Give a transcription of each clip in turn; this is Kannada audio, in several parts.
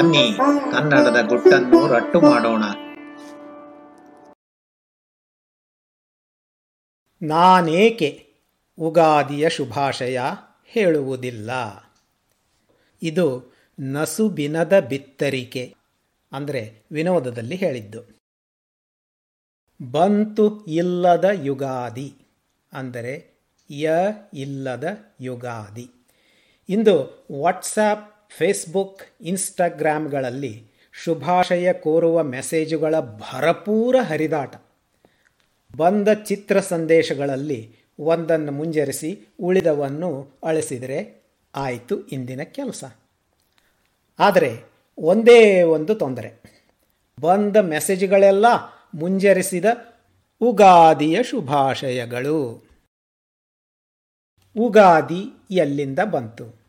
ಬನ್ನಿ, ಕನ್ನಡದ ಗುಟ್ಟನ್ನು ರಟ್ಟು ಮಾಡೋಣ. ನಾನೇಕೆ ಉಗಾದಿಯ ಶುಭಾಶಯ ಹೇಳುವುದಿಲ್ಲ? ಇದು ನಸುಬಿನದ ಬಿತ್ತರಿಕೆ ಅಂದರೆ ವಿನೋದದಲ್ಲಿ ಹೇಳಿದ್ದು. ಬಂತು ಇಲ್ಲದ ಯುಗಾದಿ ಅಂದರೆ ಯ ಇಲ್ಲದ ಯುಗಾದಿ. ಇಂದು ವಾಟ್ಸಾಪ್ ಫೇಸ್ಬುಕ್ ಇನ್ಸ್ಟಾಗ್ರಾಮ್ಗಳಲ್ಲಿ ಶುಭಾಶಯ ಕೋರುವ ಮೆಸೇಜುಗಳ ಭರಪೂರ ಹರಿದಾಟ. ಬಂದ ಚಿತ್ರ ಸಂದೇಶಗಳಲ್ಲಿ ಒಂದನ್ನು ಮುಂಜರಿಸಿ ಉಳಿದವನ್ನು ಅಳಿಸಿದರೆ ಆಯಿತು ಇಂದಿನ ಕೆಲಸ. ಆದರೆ ಒಂದೇ ಒಂದು ತೊಂದರೆ. ಬಂದ ಮೆಸೇಜ್ಗಳೆಲ್ಲ ಮುಂಜರಿಸಿದ ಉಗಾದಿಯ ಶುಭಾಶಯಗಳು. ಉಗಾದಿ ಎಲ್ಲಿಂದ ಬಂತು?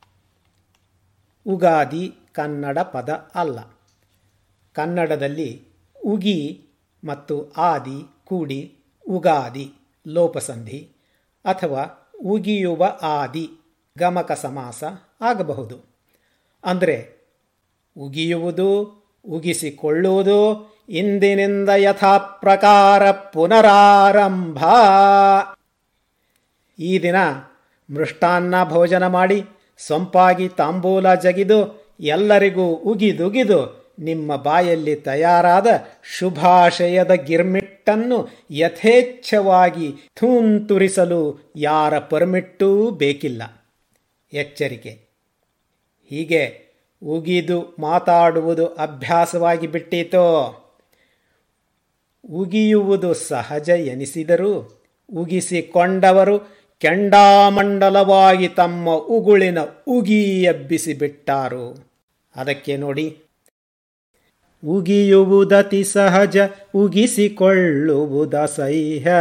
ಉಗಾದಿ ಕನ್ನಡ ಪದ ಅಲ್ಲ. ಕನ್ನಡದಲ್ಲಿ ಉಗಿ ಮತ್ತು ಆದಿ ಕೂಡಿ ಉಗಾದಿ, ಲೋಪಸಂಧಿ ಅಥವಾ ಉಗಿಯುವ ಆದಿ, ಗಮಕ ಸಮಾಸ ಆಗಬಹುದು. ಅಂದರೆ ಉಗಿಯುವುದು, ಉಗಿಸಿಕೊಳ್ಳುವುದು ಇಂದಿನಿಂದ ಯಥಾ ಪ್ರಕಾರ ಪುನರಾರಂಭ. ಈ ದಿನ ಮೃಷ್ಟಾನ್ನ ಭೋಜನ ಮಾಡಿ ಸೊಂಪಾಗಿ ತಾಂಬೂಲ ಜಗಿದು ಎಲ್ಲರಿಗೂ ಉಗಿದುಗಿದು ನಿಮ್ಮ ಬಾಯಲ್ಲಿ ತಯಾರಾದ ಶುಭಾಶಯದ ಗಿರ್ಮಿಟ್ಟನ್ನು ಯಥೇಚ್ಛವಾಗಿ ಥೂಂತುರಿಸಲು ಯಾರ ಪರ್ಮಿಟ್ಟೂ ಬೇಕಿಲ್ಲ. ಎಚ್ಚರಿಕೆ. ಹೀಗೆ ಉಗಿದು ಮಾತಾಡುವುದು ಅಭ್ಯಾಸವಾಗಿ ಬಿಟ್ಟೀತೋ? ಉಗಿಯುವುದು ಸಹಜ ಎನಿಸಿದರೂ ಉಗಿಸಿಕೊಂಡವರು ಕೆಂಡಾಮಂಡಲವಾಗಿ ತಮ್ಮ ಉಗುಳಿನ ಉಗಿ ಎಬ್ಬಿಸಿಬಿಟ್ಟಾರು. ಅದಕ್ಕೆ ನೋಡಿ, ಉಗಿಯುವುದತಿ ಸಹಜ ಉಗಿಸಿಕೊಳ್ಳುವುದ ಸಹ್ಯ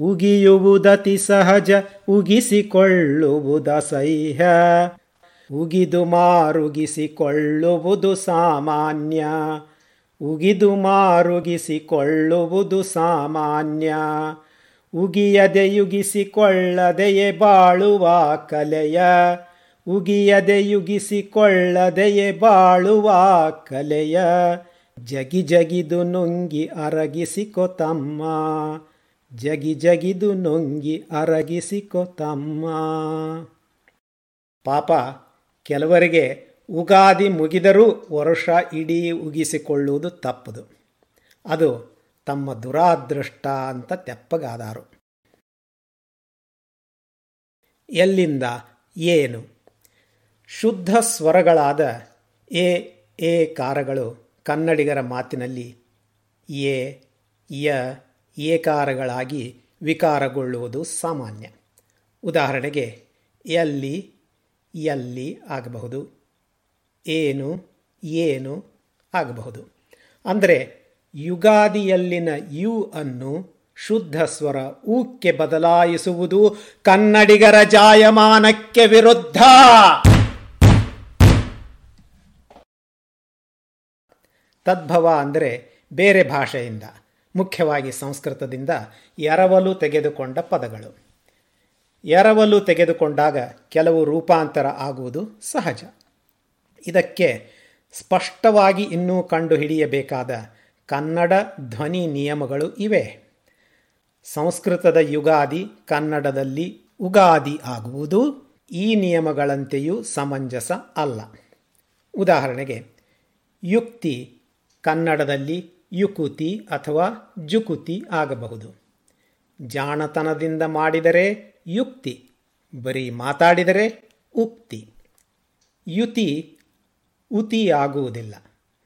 ಉಗಿಯುವುದತಿ ಸಹಜ ಉಗಿಸಿಕೊಳ್ಳುವುದ ಸಹ್ಯ ಉಗಿದು ಮಾರುಗಿಸಿಕೊಳ್ಳುವುದು ಸಾಮಾನ್ಯ. ಉಗಿದು ಮಾರುಗಿಸಿಕೊಳ್ಳುವುದು ಸಾಮಾನ್ಯ. ಉಗಿಯದೆ ಯುಗಿಸಿಕೊಳ್ಳದೆಯೇ ಬಾಳುವ ಕಲೆಯ. ಉಗಿಯದೆ ಯುಗಿಸಿಕೊಳ್ಳದೆಯೇ ಬಾಳುವ ಕಲೆಯ. ಜಗಿ ಜಗಿದು ನುಂಗಿ ಅರಗಿಸಿಕೊ ತಮ್ಮ. ಜಗಿ ಜಗಿದು ನುಂಗಿ ಅರಗಿಸಿಕೊ ತಮ್ಮ. ಪಾಪ, ಕೆಲವರಿಗೆ ಉಗಾದಿ ಮುಗಿದರೂ ವರ್ಷ ಇಡೀ ಉಗಿಸಿಕೊಳ್ಳುವುದು ತಪ್ಪದು. ಅದು ತಮ್ಮ ದುರಾದೃಷ್ಟ ಅಂತ ತೆಪ್ಪಗಾದಾರು. ಎಲ್ಲಿಂದ? ಏನು? ಶುದ್ಧ ಸ್ವರಗಳಾದ ಎ ಎ ಕಾರಗಳು ಕನ್ನಡಿಗರ ಮಾತಿನಲ್ಲಿ ಎ, ಯ ಏಕಾರಗಳಾಗಿ ವಿಕಾರಗೊಳ್ಳುವುದು ಸಾಮಾನ್ಯ. ಉದಾಹರಣೆಗೆ, ಎಲ್ಲಿ ಎಲ್ಲಿ ಆಗಬಹುದು? ಏನು ಏನು ಆಗಬಹುದು? ಅಂದರೆ ಯುಗಾದಿಯಲ್ಲಿನ ಯು ಅನ್ನು ಶುದ್ಧ ಸ್ವರ ಊಕ್ಕೆ ಬದಲಾಯಿಸುವುದು ಕನ್ನಡಿಗರ ಜಾಯಮಾನಕ್ಕೆ ವಿರುದ್ಧ. ತದ್ಭವ ಅಂದರೆ ಬೇರೆ ಭಾಷೆಯಿಂದ, ಮುಖ್ಯವಾಗಿ ಸಂಸ್ಕೃತದಿಂದ ಎರವಲು ತೆಗೆದುಕೊಂಡ ಪದಗಳು. ಎರವಲು ತೆಗೆದುಕೊಂಡಾಗ ಕೆಲವು ರೂಪಾಂತರ ಆಗುವುದು ಸಹಜ. ಇದಕ್ಕೆ ಸ್ಪಷ್ಟವಾಗಿ ಇನ್ನೂ ಕಂಡುಹಿಡಿಯಬೇಕಾದ ಕನ್ನಡ ಧ್ವನಿ ನಿಯಮಗಳು ಇವೆ. ಸಂಸ್ಕೃತದ ಯುಗಾದಿ ಕನ್ನಡದಲ್ಲಿ ಉಗಾದಿ ಆಗುವುದು, ಈ ನಿಯಮಗಳಂತೆಯೂ ಸಮಂಜಸ ಅಲ್ಲ. ಉದಾಹರಣೆಗೆ, ಯುಕ್ತಿ ಕನ್ನಡದಲ್ಲಿ ಯುಕುತಿ ಅಥವಾ ಜುಕುತಿ ಆಗಬಹುದು. ಜಾಣತನದಿಂದ ಮಾಡಿದರೆ ಯುಕ್ತಿ, ಬರೀ ಮಾತಾಡಿದರೆ ಉಕ್ತಿ ಯುತಿ ಉತಿ ಆಗುವುದಿಲ್ಲ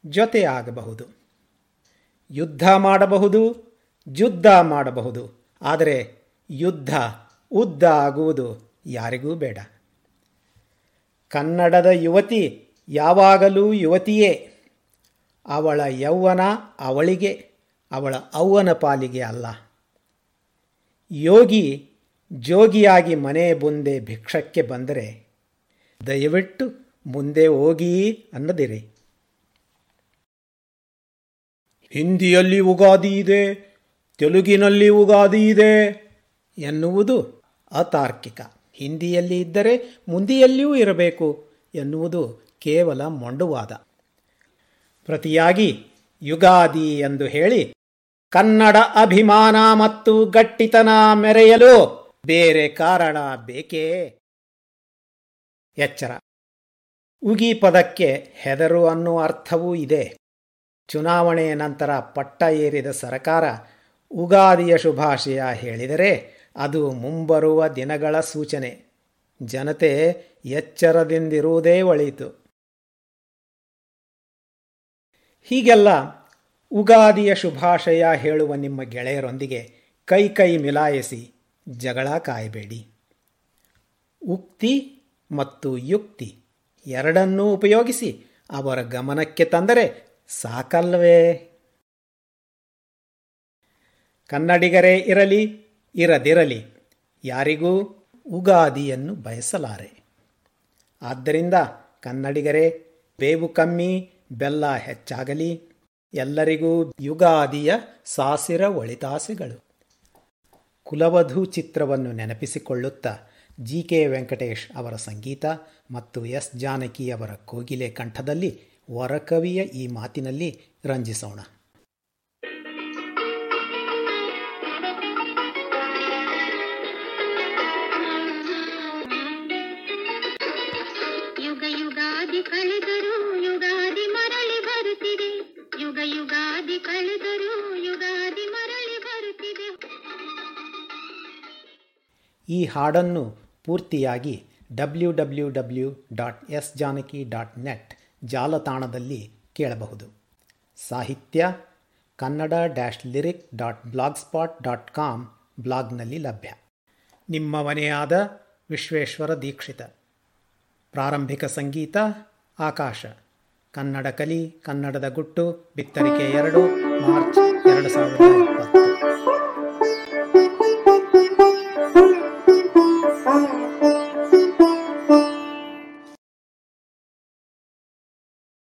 ಜೊತೆ ಆಗಬಹುದು ಯುದ್ಧ ಮಾಡಬಹುದು ಜುದ್ಧ ಮಾಡಬಹುದು. ಆದರೆ ಯುದ್ಧ ಉದ್ದ ಆಗುವುದು ಯಾರಿಗೂ ಬೇಡ. ಕನ್ನಡದ ಯುವತಿ ಯಾವಾಗಲೂ ಯುವತಿಯೇ. ಅವಳ ಯೌವನ ಅವಳಿಗೆ, ಅವಳ ಅವ್ವನ ಪಾಲಿಗೆ ಅಲ್ಲ. ಯೋಗಿ ಜೋಗಿಯಾಗಿ ಮನೆ ಮುಂದೆ ಭಿಕ್ಷಕ್ಕೆ ಬಂದರೆ, ದಯವಿಟ್ಟು ಮುಂದೆ ಹೋಗಿ ಅನ್ನದಿರಿ. ಹಿಂದಿಯಲ್ಲಿ ಉಗಾದಿ ಇದೆ, ತೆಲುಗಿನಲ್ಲಿ ಉಗಾದಿ ಇದೆ ಎನ್ನುವುದು ಅತಾರ್ಕಿಕ. ಹಿಂದಿಯಲ್ಲಿ ಇದ್ದರೆ ಮುಂದಿಯಲ್ಲಿಯೂ ಇರಬೇಕು ಎನ್ನುವುದು ಕೇವಲ ಮೊಂಡುವಾದ. ಪ್ರತಿಯಾಗಿ ಯುಗಾದಿ ಎಂದು ಹೇಳಿ, ಕನ್ನಡ ಅಭಿಮಾನ ಮತ್ತು ಗಟ್ಟಿತನ ಮೆರೆಯಲು ಬೇರೆ ಕಾರಣ ಬೇಕೇ? ಎಚ್ಚರ. ಉಗಿ ಪದಕ್ಕೆ ಹೆದರು ಅನ್ನೋ ಅರ್ಥವೂ ಇದೆ. ಚುನಾವಣೆಯ ನಂತರ ಪಟ್ಟ ಏರಿದ ಸರಕಾರ ಉಗಾದಿಯ ಶುಭಾಶಯ ಹೇಳಿದರೆ ಅದು ಮುಂಬರುವ ದಿನಗಳ ಸೂಚನೆ. ಜನತೆ ಎಚ್ಚರದಿಂದಿರುವುದೇ ಒಳಿತು. ಹೀಗೆಲ್ಲ ಉಗಾದಿಯ ಶುಭಾಶಯ ಹೇಳುವ ನಿಮ್ಮ ಗೆಳೆಯರೊಂದಿಗೆ ಕೈ ಕೈ ಮಿಲಾಯಿಸಿ ಜಗಳ ಕಾಯಬೇಡಿ. ಉಕ್ತಿ ಮತ್ತು ಯುಕ್ತಿ ಎರಡನ್ನೂ ಉಪಯೋಗಿಸಿ ಅವರ ಗಮನಕ್ಕೆ ತಂದರೆ ಸಾಕಲ್ವೇ ಕನ್ನಡಿಗರೇ ಇರಲಿ, ಇರದಿರಲಿ, ಯಾರಿಗೂ ಉಗಾದಿಯನ್ನು ಬಯಸಲಾರೆ. ಆದ್ದರಿಂದ ಕನ್ನಡಿಗರೇ, ಬೇವು ಕಮ್ಮಿ, ಬೆಲ್ಲ ಹೆಚ್ಚಾಗಲಿ, ಎಲ್ಲರಿಗೂ ಯುಗಾದಿಯ ಸಾಸಿರ ಒಳಿತಾಸೆಗಳು. ಕುಲವಧು ಚಿತ್ರವನ್ನು ನೆನಪಿಸಿಕೊಳ್ಳುತ್ತಾ ಜಿ ಕೆ ವೆಂಕಟೇಶ್ ಅವರ ಸಂಗೀತ ಮತ್ತು ಎಸ್ ಜಾನಕಿ ಅವರ ಕೋಗಿಲೆ ಕಂಠದಲ್ಲಿ ವರಕವಿಯ ಈ ಮಾತಿನಲ್ಲಿ ರಂಜಿಸೋಣ. ಯುಗ ಯುಗಾದಿ ಕಳೆದರೂ ಯುಗಾದಿ ಮರಳಿ ಬರುತ್ತಿದೆ. ಯುಗ ಯುಗಾದಿ ಕಳೆದರೂ ಯುಗಾದಿ ಮರಳಿ ಬರುತ್ತಿದೆ. ಈ ಹಾಡನ್ನು ಪೂರ್ತಿಯಾಗಿ W W W dot S Janaki dot net ಜಾಲತಾಣದಲ್ಲಿ ಕೇಳಬಹುದು. ಸಾಹಿತ್ಯ Kannada dash lyric dot blogspot dot com ಬ್ಲಾಗ್ನಲ್ಲಿ ಲಭ್ಯ. ನಿಮ್ಮ ಮನೆಯಾದ ವಿಶ್ವೇಶ್ವರ ದೀಕ್ಷಿತ. ಪ್ರಾರಂಭಿಕ ಸಂಗೀತ, ಆಕಾಶ. ಕನ್ನಡ ಕಲಿ, ಕನ್ನಡದ ಗುಟ್ಟು, ಬಿತ್ತರಿಕೆ ಎರಡು, ಮಾರ್ಚ್ ಎರಡು ಸಾವಿರದ ಇಪ್ಪತ್ತು.